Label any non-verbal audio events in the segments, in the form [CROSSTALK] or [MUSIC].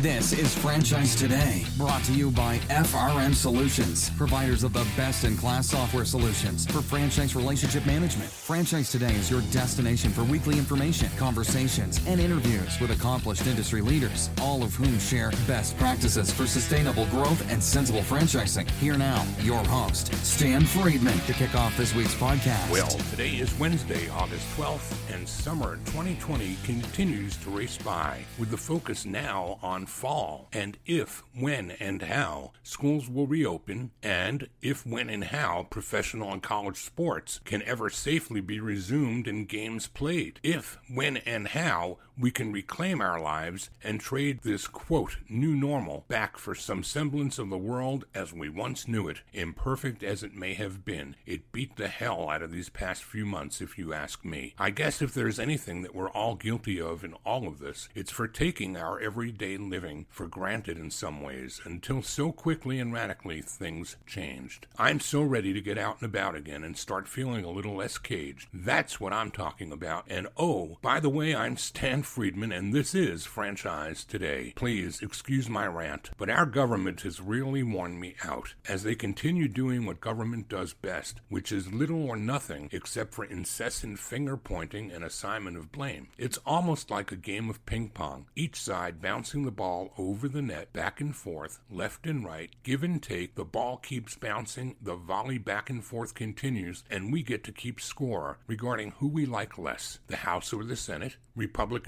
This is Franchise Today, brought to you by FRM Solutions, providers of the best in class software solutions for franchise relationship management. Franchise Today is your destination for weekly information, conversations, and interviews with accomplished industry leaders, all of whom share best practices for sustainable growth and sensible franchising. Here now, your host, Stan Friedman, to kick off this week's podcast. Well, today is Wednesday, August 12th, and summer 2020 continues to race by, with the focus now on fall and if, when, and how schools will reopen, and if, when, and how professional and college sports can ever safely be resumed and games played. If, when, and how we can reclaim our lives and trade this quote new normal back for some semblance of the world as we once knew it, imperfect as it may have been. It beat the hell out of these past few months, if you ask me. I guess if there's anything that we're all guilty of in all of this, it's for taking our everyday living for granted in some ways until so quickly and radically things changed. I'm so ready to get out and about again and start feeling a little less caged. That's what I'm talking about. And oh, by the way, I'm Stan Friedman, and this is Franchise Today. Please excuse my rant, but our government has really worn me out as they continue doing what government does best, which is little or nothing except for incessant finger pointing and assignment of blame. It's almost like a game of ping pong, each side bouncing the ball over the net, back and forth, left and right, give and take. The ball keeps bouncing, the volley back and forth continues, and we get to keep score regarding who we like less the House or the Senate,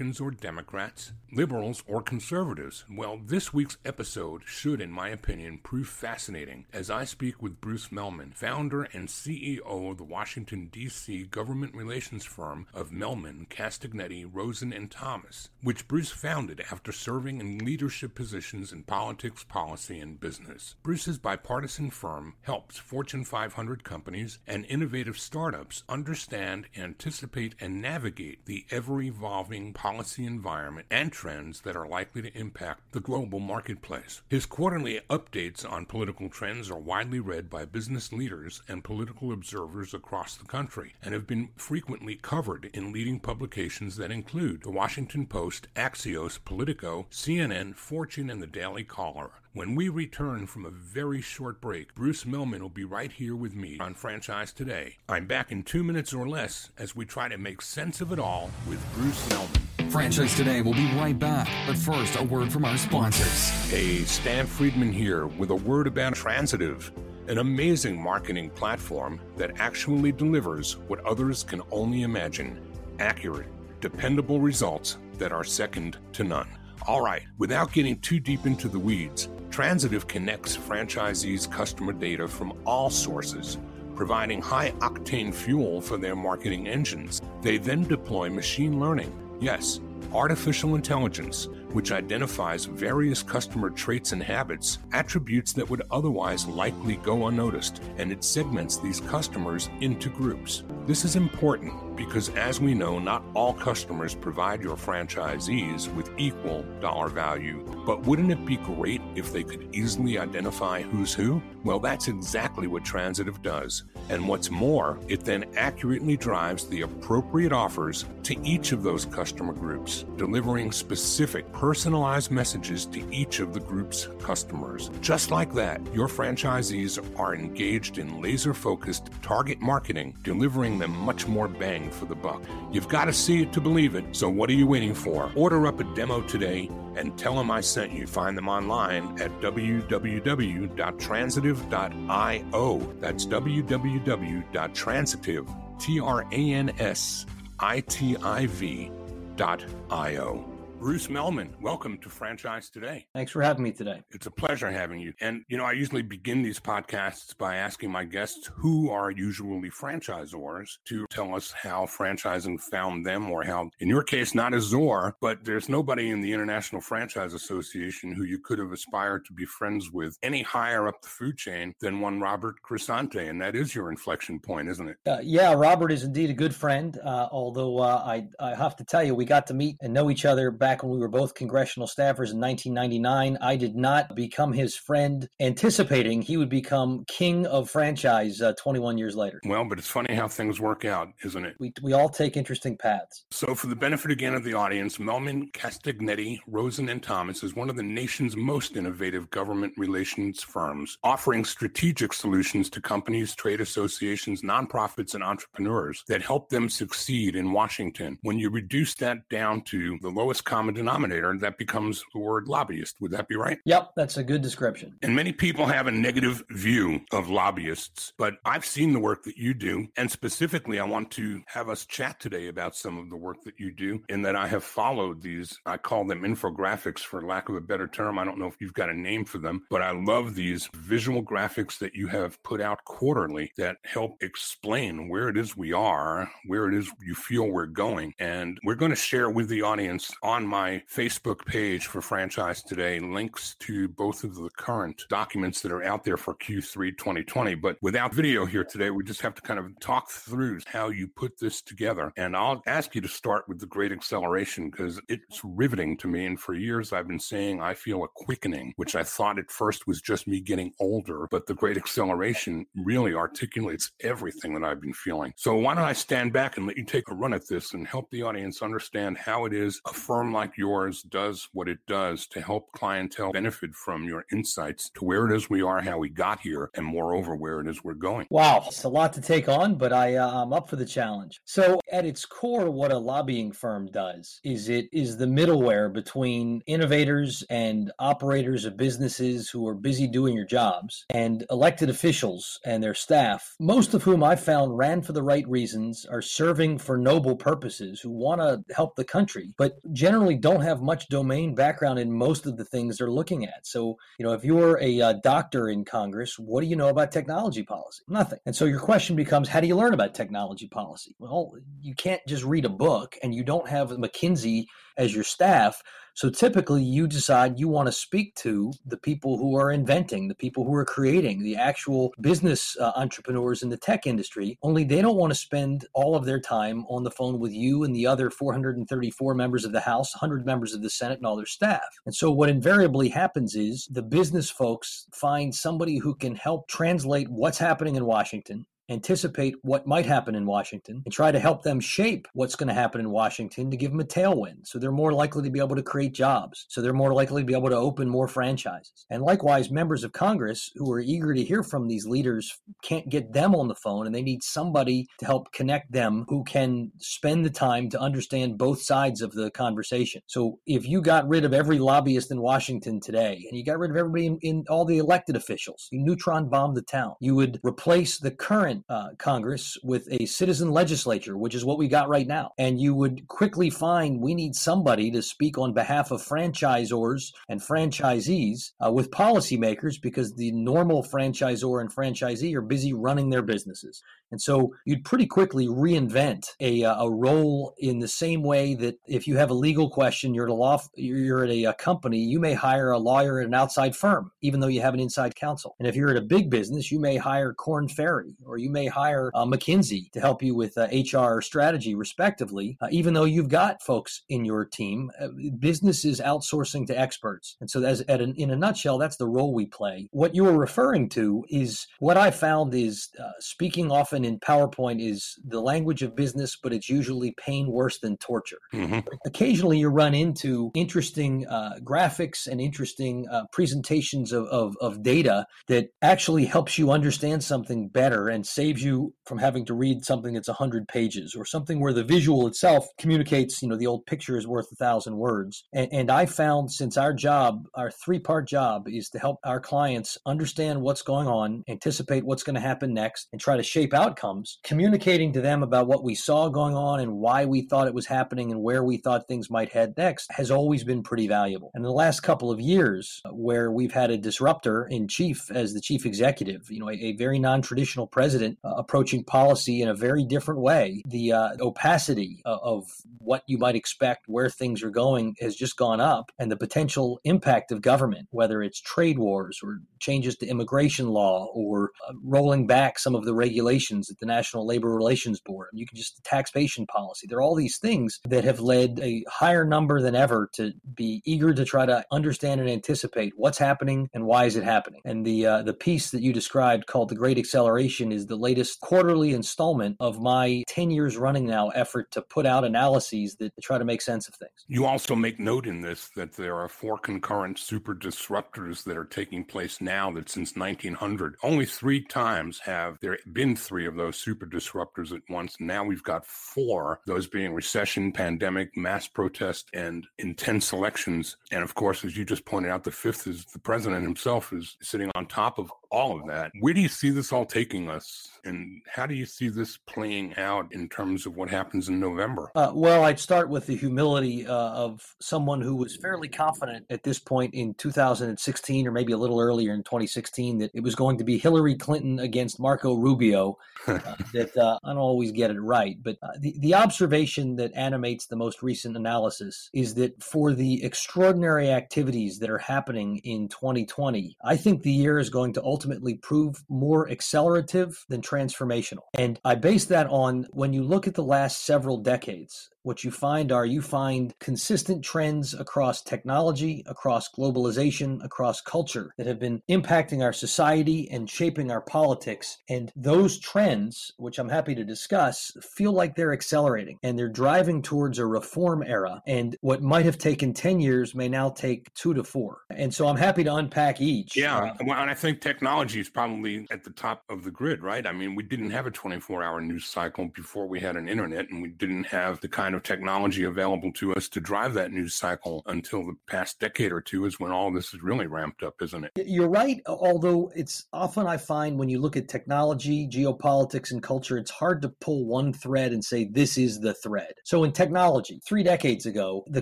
Republicans or Democrats, liberals or conservatives? Well, this week's episode should, in my opinion, prove fascinating as I speak with Bruce Mehlman, founder and CEO of the Washington, D.C. government relations firm of Mehlman, Castagnetti, Rosen, and Thomas, which Bruce founded after serving in leadership positions in politics, policy, and business. Bruce's bipartisan firm helps Fortune 500 companies and innovative startups understand, anticipate, and navigate the ever evolving policy environment and trends that are likely to impact the global marketplace. His quarterly updates on political trends are widely read by business leaders and political observers across the country and have been frequently covered in leading publications that include The Washington Post, Axios, Politico, CNN, Fortune, and The Daily Caller. When we return from a very short break, Bruce Mehlman will be right here with me on Franchise Today. I'm back in two minutes or less as we try to make sense of it all with Bruce Mehlman. Franchise Today will be right back, but first, a word from our sponsors. Hey, Stan Friedman here with a word about Transitiv, an amazing marketing platform that actually delivers what others can only imagine accurate, dependable results that are second to none. All right, without getting too deep into the weeds, Transitiv connects franchisees' customer data from all sources, providing high octane fuel for their marketing engines. They then deploy machine learning, yes, artificial intelligence, which identifies various customer traits and habits, attributes that would otherwise likely go unnoticed, and it segments these customers into groups. This is important because, as we know, not all customers provide your franchisees with equal dollar value. But wouldn't it be great if they could easily identify who's who? Well, that's exactly what Transitiv does. And what's more, it then accurately drives the appropriate offers to each of those customer groups, delivering specific personalized messages to each of the group's customers. Just like that, your franchisees are engaged in laser focused target marketing, delivering them much more bang for the buck. You've got to see it to believe it, so what are you waiting for? Order up a demo today and tell them I sent you. Find them online at www.transitiv.io. That's www.transitiv, T R A N S I T I V dot I-O. Bruce Mehlman, welcome to Franchise Today. Thanks for having me today. It's a pleasure having you. And, you know, I usually begin these podcasts by asking my guests who are usually franchisors to tell us how franchising found them, or how, in your case, not a Zor, but there's nobody in the International Franchise Association who you could have aspired to be friends with any higher up the food chain than one Robert Cresanti. And that is your inflection point, isn't it? Uh, yeah, Robert is indeed a good friend. Uh, although uh, I, I have to tell you, we got to meet and know each other back back when we were both congressional staffers in 1999. I did not become his friend, anticipating he would become king of franchise uh, 21 years later. Well, but it's funny how things work out, isn't it? We, we all take interesting paths. So, for the benefit again of the audience, Mehlman, Castagnetti, Rosen, and Thomas is one of the nation's most innovative government relations firms, offering strategic solutions to companies, trade associations, nonprofits, and entrepreneurs that help them succeed in Washington. When you reduce that down to the lowest common denominator, and that becomes the word lobbyist. Would that be right? Yep, that's a good description. And many people have a negative view of lobbyists, but I've seen the work that you do. And specifically, I want to have us chat today about some of the work that you do, in that I have followed these, I call them infographics for lack of a better term. I don't know if you've got a name for them, but I love these visual graphics that you have put out quarterly that help explain where it is we are, where it is you feel we're going. And we're going to share with the audience on my Facebook page for Franchise Today links to both of the current documents that are out there for Q3 2020. But without video here today, we just have to kind of talk through how you put this together. And I'll ask you to start with the Great Acceleration because it's riveting to me. And for years, I've been saying I feel a quickening, which I thought at first was just me getting older. But the Great Acceleration really articulates everything that I've been feeling. So why don't I stand back and let you take a run at this and help the audience understand how it is a firm like yours does what it does to help clientele benefit from your insights to where it is we are, how we got here, and moreover, where it is we're going. Wow, it's a lot to take on, but I, uh, I'm up for the challenge. So, at its core, what a lobbying firm does is it is the middleware between innovators and operators of businesses who are busy doing your jobs and elected officials and their staff, most of whom I found ran for the right reasons, are serving for noble purposes, who want to help the country, but generally don't have much domain background in most of the things they're looking at. So, you know, if you're a uh, doctor in Congress, what do you know about technology policy? Nothing. And so your question becomes, how do you learn about technology policy? Well, you can't just read a book and you don't have McKinsey as your staff so typically, you decide you want to speak to the people who are inventing, the people who are creating, the actual business uh, entrepreneurs in the tech industry, only they don't want to spend all of their time on the phone with you and the other 434 members of the House, 100 members of the Senate, and all their staff. And so what invariably happens is the business folks find somebody who can help translate what's happening in Washington anticipate what might happen in Washington and try to help them shape what's going to happen in Washington to give them a tailwind. So they're more likely to be able to create jobs. So they're more likely to be able to open more franchises. And likewise, members of Congress who are eager to hear from these leaders can't get them on the phone and they need somebody to help connect them who can spend the time to understand both sides of the conversation. So if you got rid of every lobbyist in Washington today and you got rid of everybody in, in all the elected officials, you neutron bomb the town, you would replace the current uh, Congress with a citizen legislature, which is what we got right now. And you would quickly find we need somebody to speak on behalf of franchisors and franchisees uh, with policymakers because the normal franchisor and franchisee are busy running their businesses. And so you'd pretty quickly reinvent a, uh, a role in the same way that if you have a legal question, you're at a law, you're at a, a company, you may hire a lawyer at an outside firm, even though you have an inside counsel. And if you're at a big business, you may hire Korn Ferry or you may hire uh, McKinsey to help you with uh, HR strategy, respectively, uh, even though you've got folks in your team. Uh, business is outsourcing to experts. And so, as an, in a nutshell, that's the role we play. What you were referring to is what I found is uh, speaking often in PowerPoint is the language of business, but it's usually pain worse than torture. Mm-hmm. Occasionally, you run into interesting uh, graphics and interesting presentations of, of, of data that actually helps you understand something better and saves you from having to read something that's 100 pages or something where the visual itself communicates, you know, the old picture is worth a thousand words. And, and I found since our job, our three part job is to help our clients understand what's going on, anticipate what's going to happen next, and try to shape outcomes, communicating to them about what we saw going on and why we thought it was happening and where we thought things might head next has always been pretty valuable. And in the last couple of years, where we've had a disruptor in chief as the chief executive, you know, a, a very non traditional president uh, approaching policy in a very different way. The uh, opacity of, of what you might expect, where things are going, has just gone up, and the potential impact of government, whether it's trade wars or changes to immigration law or uh, rolling back some of the regulations at the National Labor Relations Board. And you can just taxation policy. There are all these things that have led a higher number than ever to be eager to try to understand and anticipate what's happening and why is it happening. And the uh, the piece that you described called the Great Acceleration is the latest quarterly installment of my 10 years running now effort to put out analyses that try to make sense of things. You also make note in this that there are four concurrent super disruptors that are taking place now that since 1900 only 3 times have there been 3 of those super disruptors at once. Now we've got 4, those being recession, pandemic, mass protest and intense elections. And of course as you just pointed out the fifth is the president himself is sitting on top of all of that. Where do you see this all taking us? And how do you see this playing out in terms of what happens in November? Uh, well, I'd start with the humility uh, of someone who was fairly confident at this point in 2016, or maybe a little earlier in 2016, that it was going to be Hillary Clinton against Marco Rubio. That uh, I don't always get it right, but uh, the, the observation that animates the most recent analysis is that for the extraordinary activities that are happening in 2020, I think the year is going to ultimately prove more accelerative than transformational. And I base that on when you look at the last several decades, what you find are you find consistent trends across technology, across globalization, across culture that have been impacting our society and shaping our politics. And those trends, which I'm happy to discuss, feel like they're accelerating and they're driving towards a reform era. And what might have taken 10 years may now take two to four. And so I'm happy to unpack each. Yeah. Uh, well, and I think technology is probably at the top of the grid, right? I mean, we didn't have a 24 hour news cycle before we had an internet and we didn't have the kind kind of technology available to us to drive that news cycle until the past decade or two is when all this is really ramped up, isn't it? You're right. Although it's often I find when you look at technology, geopolitics, and culture, it's hard to pull one thread and say this is the thread. So in technology, three decades ago, the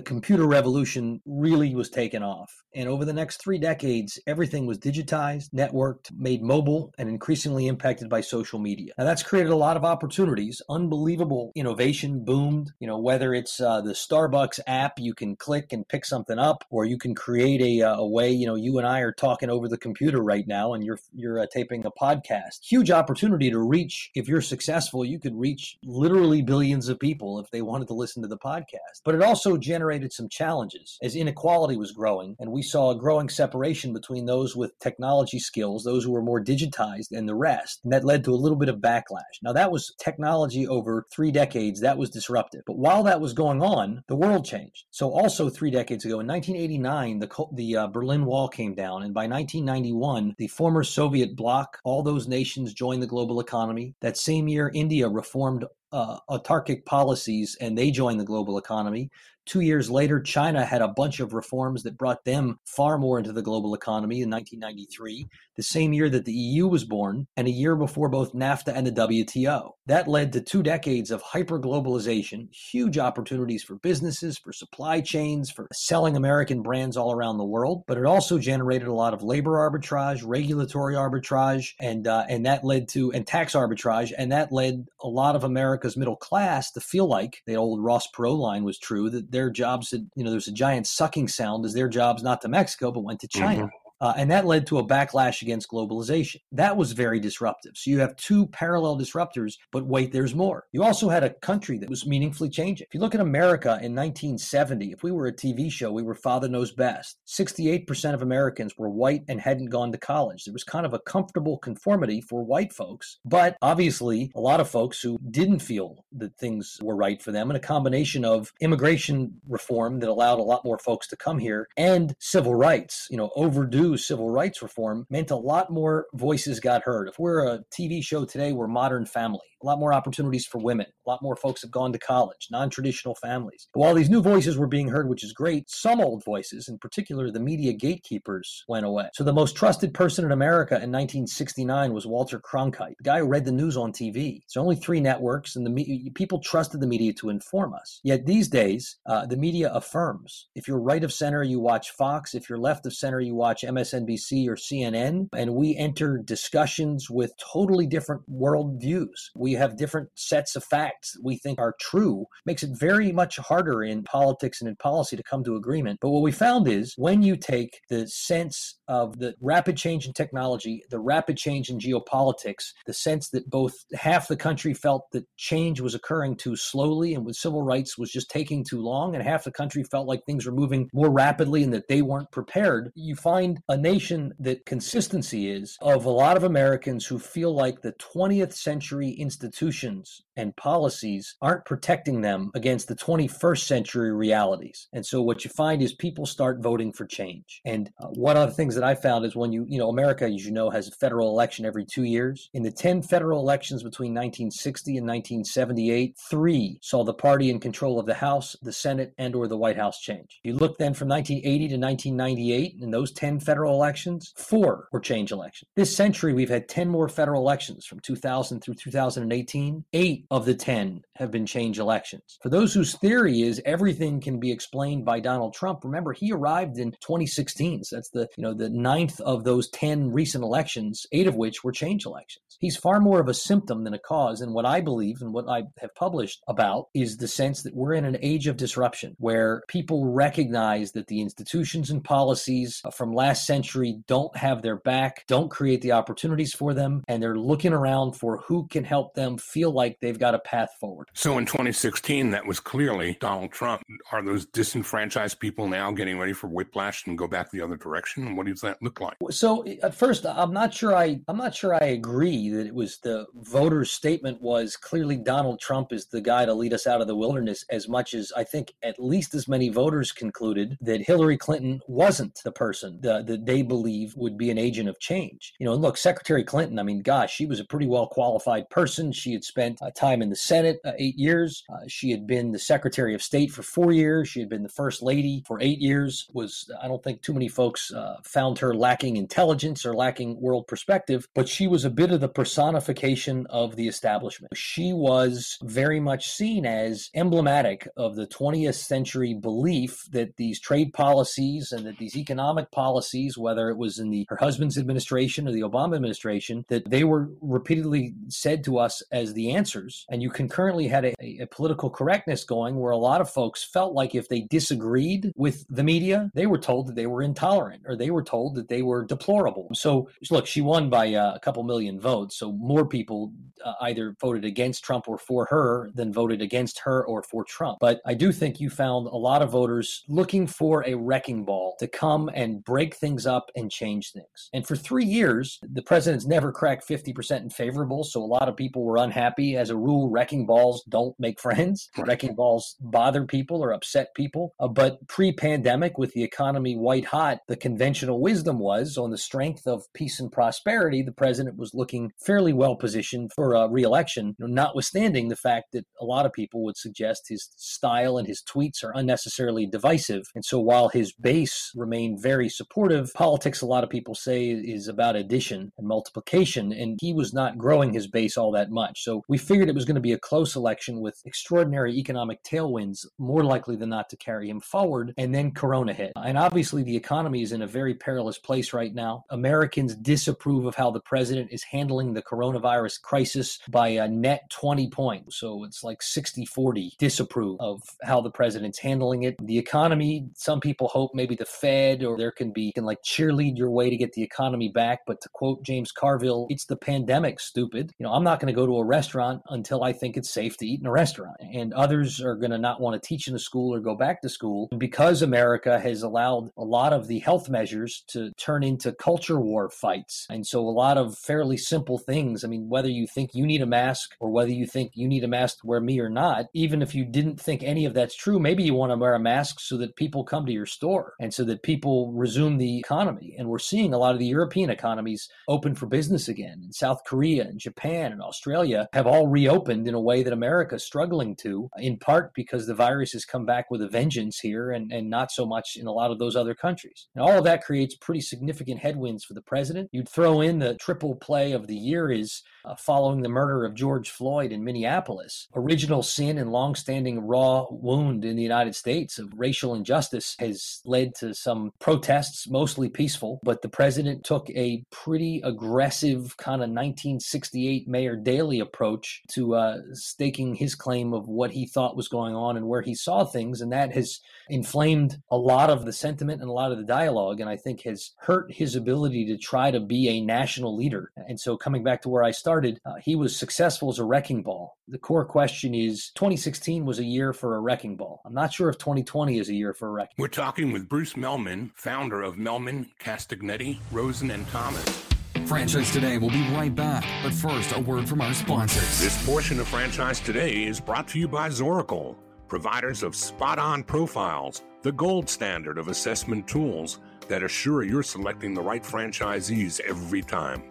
computer revolution really was taken off. And over the next three decades, everything was digitized, networked, made mobile, and increasingly impacted by social media. Now that's created a lot of opportunities. Unbelievable innovation boomed. You know, whether it's uh, the Starbucks app, you can click and pick something up, or you can create a, uh, a way. You know, you and I are talking over the computer right now, and you're you're uh, taping a podcast. Huge opportunity to reach. If you're successful, you could reach literally billions of people if they wanted to listen to the podcast. But it also generated some challenges as inequality was growing, and we saw a growing separation between those with technology skills, those who were more digitized, and the rest. And that led to a little bit of backlash. Now that was technology over three decades. That was disruptive. But while that was going on, the world changed. So, also three decades ago, in 1989, the the uh, Berlin Wall came down, and by 1991, the former Soviet bloc, all those nations joined the global economy. That same year, India reformed uh, autarkic policies and they joined the global economy. Two years later, China had a bunch of reforms that brought them far more into the global economy in 1993, the same year that the EU was born, and a year before both NAFTA and the WTO. That led to two decades of hyperglobalization, huge opportunities for businesses, for supply chains, for selling American brands all around the world. But it also generated a lot of labor arbitrage, regulatory arbitrage, and uh, and that led to and tax arbitrage, and that led a lot of America's middle class to feel like the old Ross Perot line was true that their jobs you know, there's a giant sucking sound as their jobs not to Mexico, but went to China. Mm-hmm. Uh, and that led to a backlash against globalization. That was very disruptive. So you have two parallel disruptors, but wait, there's more. You also had a country that was meaningfully changing. If you look at America in 1970, if we were a TV show, we were Father Knows Best. 68% of Americans were white and hadn't gone to college. There was kind of a comfortable conformity for white folks, but obviously a lot of folks who didn't feel that things were right for them, and a combination of immigration reform that allowed a lot more folks to come here and civil rights, you know, overdue civil rights reform meant a lot more voices got heard. If we're a TV show today, we're Modern Family a lot more opportunities for women. A lot more folks have gone to college, non traditional families. But while these new voices were being heard, which is great, some old voices, in particular the media gatekeepers, went away. So the most trusted person in America in 1969 was Walter Cronkite, the guy who read the news on TV. There's only three networks, and the me- people trusted the media to inform us. Yet these days, uh, the media affirms. If you're right of center, you watch Fox. If you're left of center, you watch MSNBC, or CNN, and we enter discussions with totally different worldviews. We have different sets of facts we think are true. Makes it very much harder in politics and in policy to come to agreement. But what we found is when you take the sense of the rapid change in technology, the rapid change in geopolitics, the sense that both half the country felt that change was occurring too slowly and with civil rights was just taking too long, and half the country felt like things were moving more rapidly and that they weren't prepared, you find a nation that consistency is of a lot of Americans who feel like the 20th century institutions and policies aren't protecting them against the 21st century realities. And so what you find is people start voting for change. And uh, one of the things that I found is when you, you know, America, as you know, has a federal election every two years. In the 10 federal elections between 1960 and 1978, three saw the party in control of the House, the Senate, and or the White House change. You look then from 1980 to 1998, in those 10 federal elections, four were change elections. This century, we've had 10 more federal elections from 2000 through 2018. Eight of the 10 have been change elections. For those whose theory is everything can be explained by Donald Trump, remember he arrived in 2016. So that's the, you know, the ninth of those 10 recent elections, eight of which were change elections. He's far more of a symptom than a cause. And what I believe and what I have published about is the sense that we're in an age of disruption where people recognize that the institutions and policies from last century don't have their back, don't create the opportunities for them, and they're looking around for who can help them feel like they they've got a path forward. So in 2016, that was clearly Donald Trump. Are those disenfranchised people now getting ready for whiplash and go back the other direction? What does that look like? So at first, I'm not sure I I'm not sure I agree that it was the voters' statement was clearly Donald Trump is the guy to lead us out of the wilderness. As much as I think at least as many voters concluded that Hillary Clinton wasn't the person that, that they believe would be an agent of change. You know, and look, Secretary Clinton. I mean, gosh, she was a pretty well qualified person. She had spent uh, time in the Senate, uh, eight years. Uh, she had been the Secretary of State for four years. She had been the First Lady for eight years. Was I don't think too many folks uh, found her lacking intelligence or lacking world perspective, but she was a bit of the personification of the establishment. She was very much seen as emblematic of the 20th century belief that these trade policies and that these economic policies, whether it was in the her husband's administration or the Obama administration, that they were repeatedly said to us as the answers and you concurrently had a, a, political correctness going where a lot of folks felt like if they disagreed with the media, they were told that they were intolerant or they were told that they were deplorable. So, look, she won by uh, a couple million votes. So, more people uh, either voted against Trump or for her than voted against her or for Trump. But I do think you found a lot of voters looking for a wrecking ball to come and break things up and change things. And for three years, the president's never cracked 50% in favorable. So, a lot of people were unhappy as a rule, wrecking balls don't make friends. Right. Wrecking balls bother people or upset people. Uh, but pre pandemic, with the economy white hot, the conventional wisdom was on the strength of peace and prosperity, the president was looking fairly well positioned for a reelection, you know, notwithstanding the fact that a lot of people would suggest his style and his tweets are unnecessarily divisive. And so while his base remained very supportive, politics, a lot of people say, is about addition and multiplication. And he was not growing his base all that much. So we figured it was going to be a close election with extraordinary economic tailwinds, more likely than not to carry him forward. And then Corona hit. And obviously, the economy is in a very perilous place right now. Americans disapprove of how the president is handling the coronavirus crisis by a net 20 points. So it's like 60 40 disapprove of how the president's handling it. The economy, some people hope maybe the Fed or there can be, can like cheerlead your way to get the economy back. But to quote James Carville, it's the pandemic, stupid. You know, I'm not going to go to a restaurant until I think it's safe to eat in a restaurant. And others are going to not want to teach in a school or go back to school because America has allowed a lot of the health measures to turn into culture war fights. And so a lot of fairly simple things. I mean, whether you think you need a mask or whether you think you need a mask to wear me or not, even if you didn't think any of that's true, maybe you want to wear a mask so that people come to your store and so that people resume the economy. And we're seeing a lot of the European economies open for business again. And South Korea and Japan and Australia have all reopened reopened in a way that America is struggling to, in part because the virus has come back with a vengeance here and, and not so much in a lot of those other countries. And all of that creates pretty significant headwinds for the president. You'd throw in the triple play of the year is uh, following the murder of George Floyd in Minneapolis. Original sin and longstanding raw wound in the United States of racial injustice has led to some protests, mostly peaceful, but the president took a pretty aggressive kind of 1968 Mayor Daley approach to uh, staking his claim of what he thought was going on and where he saw things. And that has inflamed a lot of the sentiment and a lot of the dialogue, and I think has hurt his ability to try to be a national leader. And so, coming back to where I started, uh, he was successful as a wrecking ball. The core question is 2016 was a year for a wrecking ball. I'm not sure if 2020 is a year for a wrecking We're talking with Bruce Mehlman, founder of Mehlman, Castagnetti, Rosen, and Thomas. Franchise Today will be right back, but first, a word from our sponsors. This portion of Franchise Today is brought to you by Zoracle, providers of spot on profiles, the gold standard of assessment tools that assure you're selecting the right franchisees every time.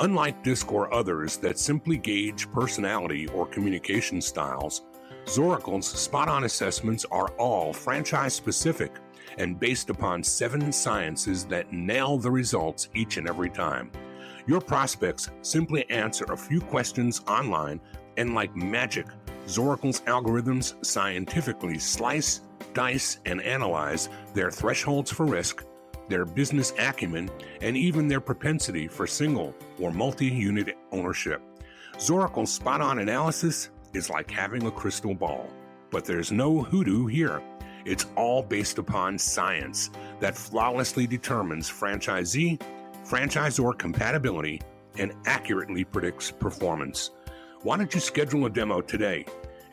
Unlike DISC or others that simply gauge personality or communication styles, Zoracle's spot on assessments are all franchise specific and based upon seven sciences that nail the results each and every time. Your prospects simply answer a few questions online, and like magic, Zoracle's algorithms scientifically slice, dice, and analyze their thresholds for risk, their business acumen, and even their propensity for single or multi unit ownership. Zoracle's spot on analysis is like having a crystal ball, but there's no hoodoo here. It's all based upon science that flawlessly determines franchisee, franchisor compatibility, and accurately predicts performance. Why don't you schedule a demo today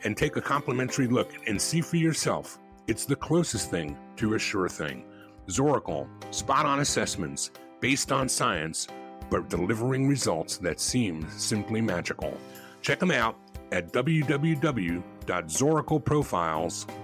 and take a complimentary look and see for yourself? It's the closest thing to a sure thing. Zoracle, spot on assessments based on science, but delivering results that seem simply magical. Check them out at www.zoracleprofiles.com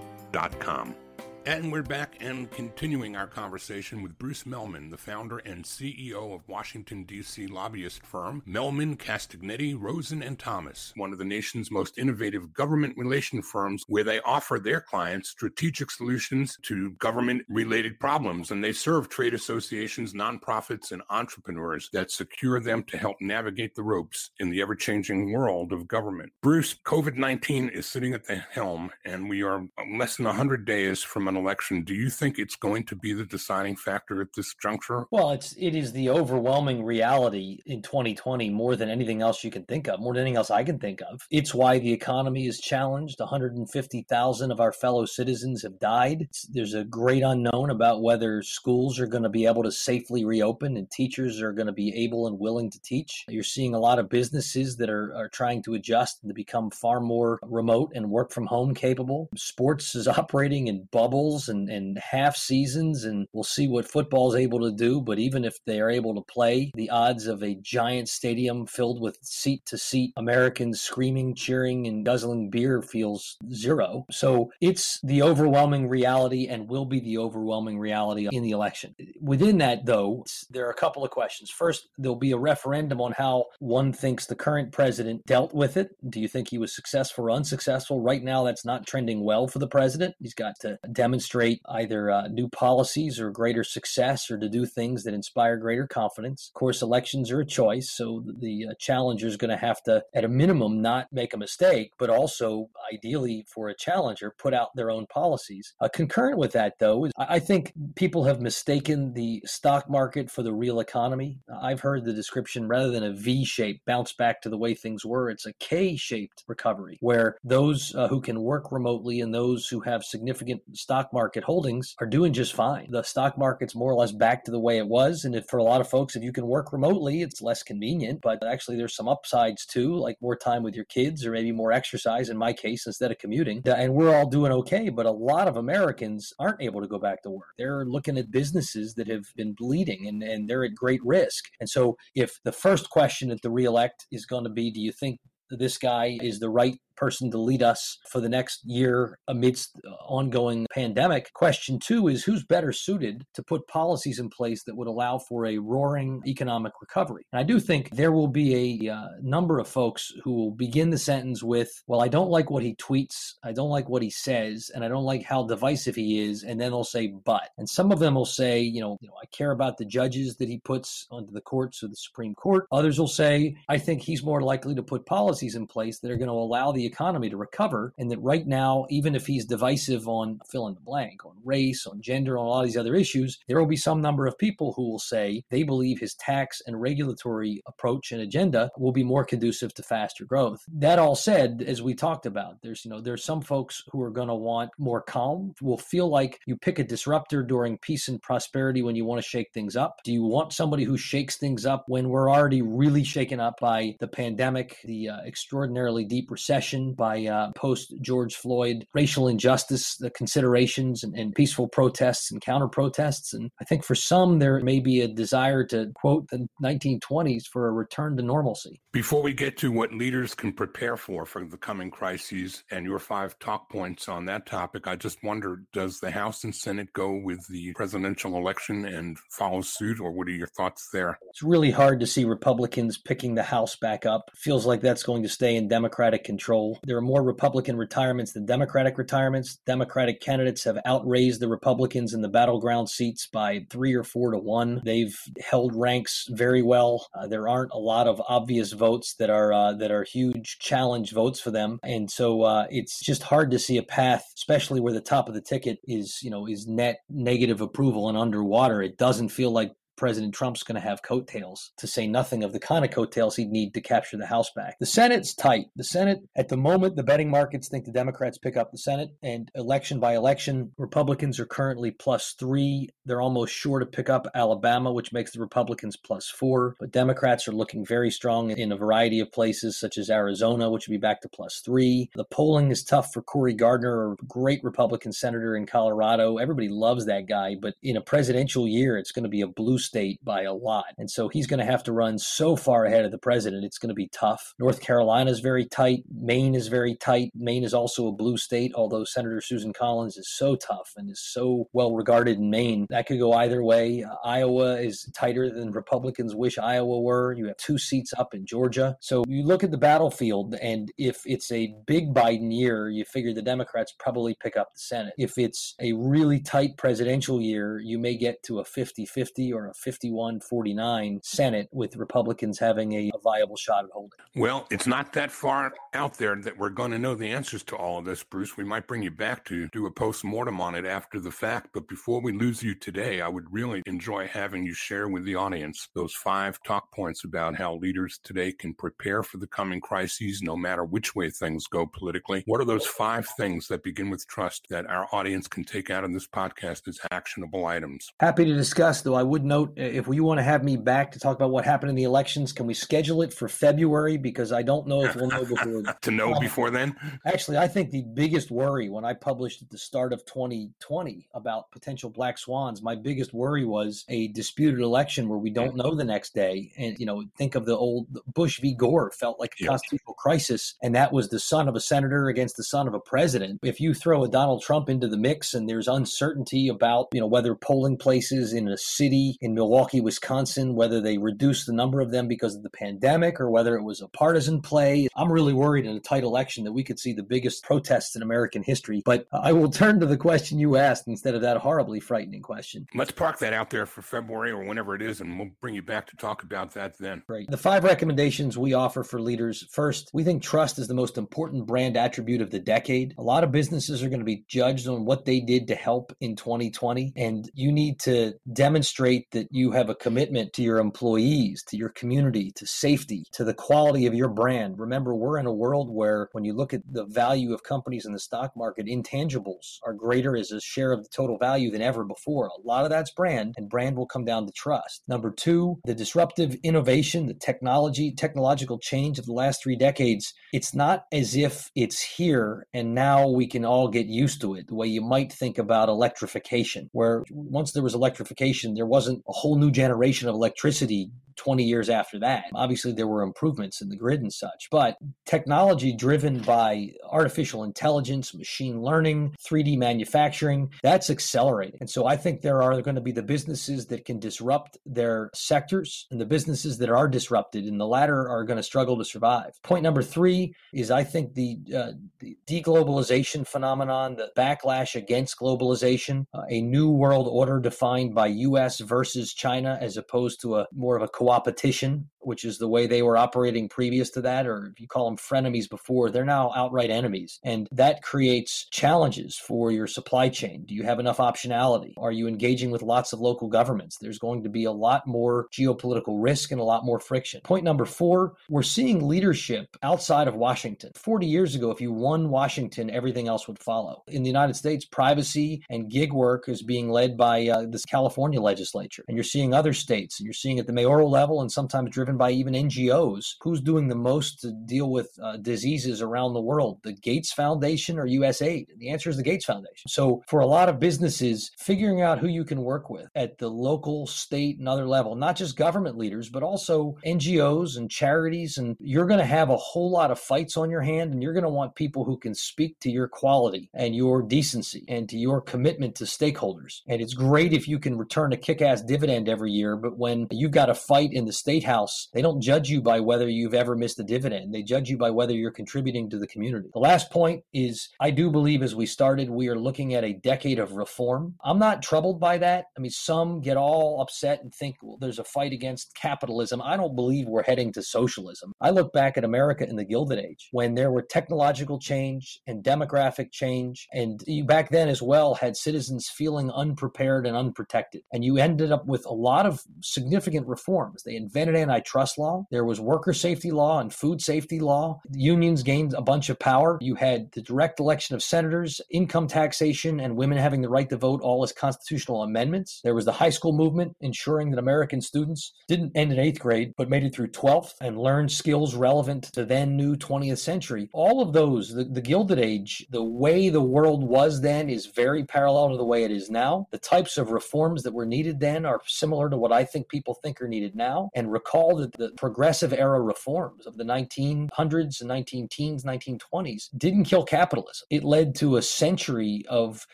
com. And we're back and continuing our conversation with Bruce Mehlman, the founder and CEO of Washington, D.C. lobbyist firm Mehlman, Castagnetti, Rosen, and Thomas, one of the nation's most innovative government relation firms where they offer their clients strategic solutions to government related problems. And they serve trade associations, nonprofits, and entrepreneurs that secure them to help navigate the ropes in the ever changing world of government. Bruce, COVID 19 is sitting at the helm, and we are less than 100 days from an election, do you think it's going to be the deciding factor at this juncture? Well, it's it is the overwhelming reality in 2020 more than anything else you can think of, more than anything else I can think of. It's why the economy is challenged. 150,000 of our fellow citizens have died. There's a great unknown about whether schools are going to be able to safely reopen and teachers are going to be able and willing to teach. You're seeing a lot of businesses that are, are trying to adjust and to become far more remote and work from home capable. Sports is [LAUGHS] operating in bubbles and, and half seasons, and we'll see what football is able to do. But even if they are able to play, the odds of a giant stadium filled with seat to seat Americans screaming, cheering, and guzzling beer feels zero. So it's the overwhelming reality and will be the overwhelming reality in the election. Within that, though, there are a couple of questions. First, there'll be a referendum on how one thinks the current president dealt with it. Do you think he was successful or unsuccessful? Right now, that's not trending well for the president. He's got to demonstrate demonstrate either uh, new policies or greater success or to do things that inspire greater confidence. Of course, elections are a choice, so the uh, challenger is going to have to, at a minimum, not make a mistake, but also, ideally, for a challenger, put out their own policies. Uh, concurrent with that, though, is I think people have mistaken the stock market for the real economy. I've heard the description rather than a V shape bounce back to the way things were, it's a K shaped recovery where those uh, who can work remotely and those who have significant stock stock market holdings are doing just fine. The stock market's more or less back to the way it was. And if for a lot of folks, if you can work remotely, it's less convenient. But actually, there's some upsides too, like more time with your kids or maybe more exercise in my case instead of commuting. And we're all doing okay. But a lot of Americans aren't able to go back to work. They're looking at businesses that have been bleeding and, and they're at great risk. And so if the first question at the reelect is going to be, do you think this guy is the right person to lead us for the next year amidst ongoing pandemic. Question two is who's better suited to put policies in place that would allow for a roaring economic recovery? And I do think there will be a uh, number of folks who will begin the sentence with, Well, I don't like what he tweets, I don't like what he says, and I don't like how divisive he is. And then they'll say, But. And some of them will say, You know, you know I care about the judges that he puts onto the courts or the Supreme Court. Others will say, I think he's more likely to put policies in place that are going to allow the economy to recover. And that right now, even if he's divisive on fill in the blank, on race, on gender, on a lot of these other issues, there will be some number of people who will say they believe his tax and regulatory approach and agenda will be more conducive to faster growth. That all said, as we talked about, there's you know there's some folks who are going to want more calm, will feel like you pick a disruptor during peace and prosperity when you want to shake things up. Do you want somebody who shakes things up when we're already really shaken up by the pandemic, the uh, extraordinarily deep recession, by uh, post George Floyd racial injustice, the considerations and, and peaceful protests and counter protests? And I think for some there may be a desire to quote the 1920s for a return to normalcy. Before we get to what leaders can prepare for for the coming crises and your five talk points on that topic, I just wonder does the House and Senate go with the presidential election and follow suit, or what are your thoughts there? It's really hard to see Republicans picking the House back up. Feels like that's going to stay in Democratic control. There are more Republican retirements than Democratic retirements. Democratic candidates have outraised the Republicans in the battleground seats by three or four to one. They've held ranks very well. Uh, there aren't a lot of obvious votes that are uh, that are huge challenge votes for them, and so uh, it's just hard to see a path, especially where the top of the ticket is you know is net negative approval and underwater. It doesn't feel like President Trump's going to have coattails, to say nothing of the kind of coattails he'd need to capture the House back. The Senate's tight. The Senate, at the moment, the betting markets think the Democrats pick up the Senate, and election by election, Republicans are currently plus three. They're almost sure to pick up Alabama, which makes the Republicans plus four. But Democrats are looking very strong in a variety of places, such as Arizona, which would be back to plus three. The polling is tough for Cory Gardner, a great Republican senator in Colorado. Everybody loves that guy, but in a presidential year, it's going to be a blue state by a lot. And so he's going to have to run so far ahead of the president. It's going to be tough. North Carolina is very tight. Maine is very tight. Maine is also a blue state, although Senator Susan Collins is so tough and is so well regarded in Maine. That could go either way. Uh, Iowa is tighter than Republicans wish Iowa were. You have two seats up in Georgia. So you look at the battlefield, and if it's a big Biden year, you figure the Democrats probably pick up the Senate. If it's a really tight presidential year, you may get to a 50 50 or a 51 49 Senate with Republicans having a, a, viable shot at holding. Well, it's not that far out there that we're going to know the answers to all of this, Bruce. We might bring you back to do a post mortem on it after the fact. But before we lose you today, I would really enjoy having you share with the audience those five talk points about how leaders today can prepare for the coming crises, no matter which way things go politically. What are those five things that begin with trust that our audience can take out of this podcast as actionable items? Happy to discuss, though I would note uh, if you want to have me back to talk about what happened in the elections, can we schedule it for February? Because I don't know if we'll know before. [LAUGHS] to know before then? Actually, I think the biggest worry when I published at the start of 2020 about potential black swans, my biggest worry was a disputed election where we don't know the next day. And, you know, think of the old Bush v. Gore felt like a yep. constitutional crisis. And that was the son of a senator against the son of a president. If you throw a Donald Trump into the mix and there's uncertainty about, you know, whether polling places in a city in Milwaukee, Wisconsin, whether they reduced the number of them because of the pandemic or whether it was a partisan play. I'm really worried in a tight election that we could see the biggest protests in American history. But I will turn to the question you asked instead of that horribly frightening question. Let's park that out there for February or whenever it is, and we'll bring you back to talk about that then. Right. The five recommendations we offer for leaders first, we think trust is the most important brand attribute of the decade. A lot of businesses are going to be judged on what they did to help in 2020, and you need to demonstrate that you have a commitment to your employees, to your community, to safety, to the quality of your brand. Remember, we're in a world where when you look at the value of companies in the stock market, intangibles are greater as a share of the total value than ever before. A lot of that's brand, and brand will come down to trust. Number two, the disruptive innovation, the technology, technological change of the last three decades, it's not as if it's here and now we can all get used to it, the way you might think about electrification, where once there was electrification, there wasn't a whole new generation of electricity 20 years after that. Obviously, there were improvements in the grid and such, but technology driven by artificial intelligence, machine learning, 3D manufacturing, that's accelerating. And so I think there are going to be the businesses that can disrupt their sectors and the businesses that are disrupted, and the latter are going to struggle to survive. Point number three is I think the, uh, the deglobalization phenomenon, the backlash against globalization, uh, a new world order defined by US versus China as opposed to a more of a coopetition which is the way they were operating previous to that, or if you call them frenemies before, they're now outright enemies. And that creates challenges for your supply chain. Do you have enough optionality? Are you engaging with lots of local governments? There's going to be a lot more geopolitical risk and a lot more friction. Point number four, we're seeing leadership outside of Washington. 40 years ago, if you won Washington, everything else would follow. In the United States, privacy and gig work is being led by uh, this California legislature. And you're seeing other states, and you're seeing at the mayoral level and sometimes driven driven by even NGOs. Who's doing the most to deal with uh, diseases around the world? The Gates Foundation or USAID? The answer is the Gates Foundation. So for a lot of businesses, figuring out who you can work with at the local, state, and other level, not just government leaders, but also NGOs and charities, and you're going to have a whole lot of fights on your hand, and you're going to want people who can speak to your quality and your decency and to your commitment to stakeholders. And it's great if you can return a kick-ass dividend every year, but when you've got a fight in the state house they don't judge you by whether you've ever missed a dividend. They judge you by whether you're contributing to the community. The last point is I do believe as we started, we are looking at a decade of reform. I'm not troubled by that. I mean, some get all upset and think well, there's a fight against capitalism. I don't believe we're heading to socialism. I look back at America in the Gilded Age when there were technological change and demographic change. And you back then as well had citizens feeling unprepared and unprotected. And you ended up with a lot of significant reforms. They invented antitrust antitrust law. There was worker safety law and food safety law. The unions gained a bunch of power. You had the direct election of senators, income taxation, and women having the right to vote, all as constitutional amendments. There was the high school movement, ensuring that American students didn't end in eighth grade, but made it through 12th and learned skills relevant to then new 20th century. All of those, the, the Gilded Age, the way the world was then is very parallel to the way it is now. The types of reforms that were needed then are similar to what I think people think are needed now. And recall that the progressive era reforms of the 1900s and 19 teens, 1920s didn't kill capitalism. It led to a century of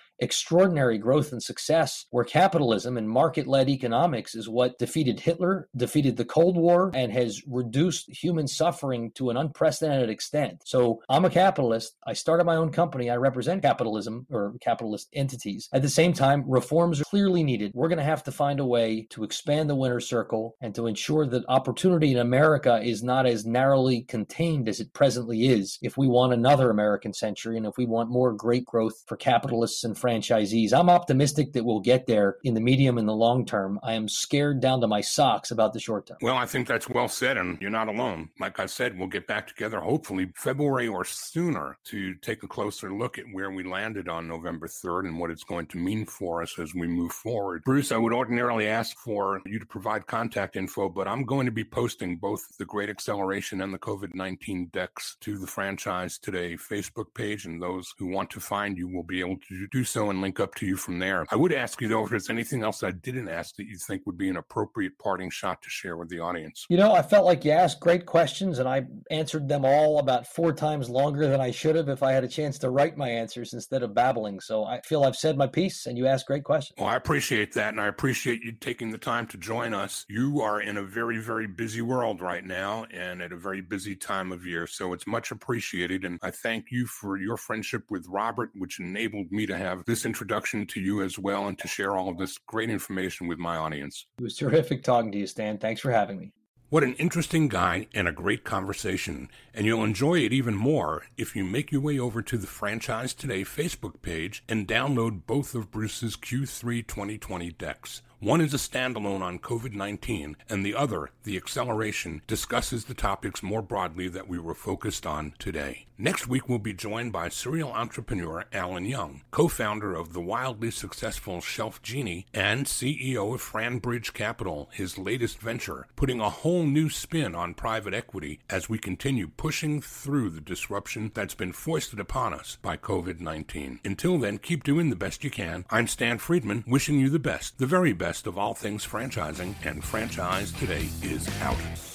extraordinary growth and success where capitalism and market led economics is what defeated Hitler, defeated the Cold War, and has reduced human suffering to an unprecedented extent. So I'm a capitalist. I started my own company. I represent capitalism or capitalist entities. At the same time, reforms are clearly needed. We're going to have to find a way to expand the winner circle and to ensure that opportunity in America is not as narrowly contained as it presently is if we want another American century and if we want more great growth for capitalists and franchisees. I'm optimistic that we'll get there in the medium and the long term. I am scared down to my socks about the short term. Well, I think that's well said, and you're not alone. Like I said, we'll get back together hopefully February or sooner to take a closer look at where we landed on November 3rd and what it's going to mean for us as we move forward. Bruce, I would ordinarily ask for you to provide contact info, but I'm going to be posting both the Great Acceleration and the COVID 19 decks to the Franchise Today Facebook page, and those who want to find you will be able to do so so and link up to you from there. I would ask you, though, if there's anything else I didn't ask that you think would be an appropriate parting shot to share with the audience. You know, I felt like you asked great questions, and I answered them all about four times longer than I should have if I had a chance to write my answers instead of babbling. So I feel I've said my piece, and you asked great questions. Well, I appreciate that, and I appreciate you taking the time to join us. You are in a very, very busy world right now and at a very busy time of year. So it's much appreciated. And I thank you for your friendship with Robert, which enabled me to have this introduction to you as well and to share all of this great information with my audience. It was terrific talking to you, Stan. Thanks for having me. What an interesting guy and a great conversation. And you'll enjoy it even more if you make your way over to the Franchise Today Facebook page and download both of Bruce's Q3 2020 decks. One is a standalone on COVID 19, and the other, The Acceleration, discusses the topics more broadly that we were focused on today. Next week, we'll be joined by serial entrepreneur Alan Young, co founder of the wildly successful Shelf Genie and CEO of Franbridge Capital, his latest venture, putting a whole new spin on private equity as we continue pushing through the disruption that's been foisted upon us by COVID 19. Until then, keep doing the best you can. I'm Stan Friedman, wishing you the best, the very best of all things franchising, and Franchise Today is out.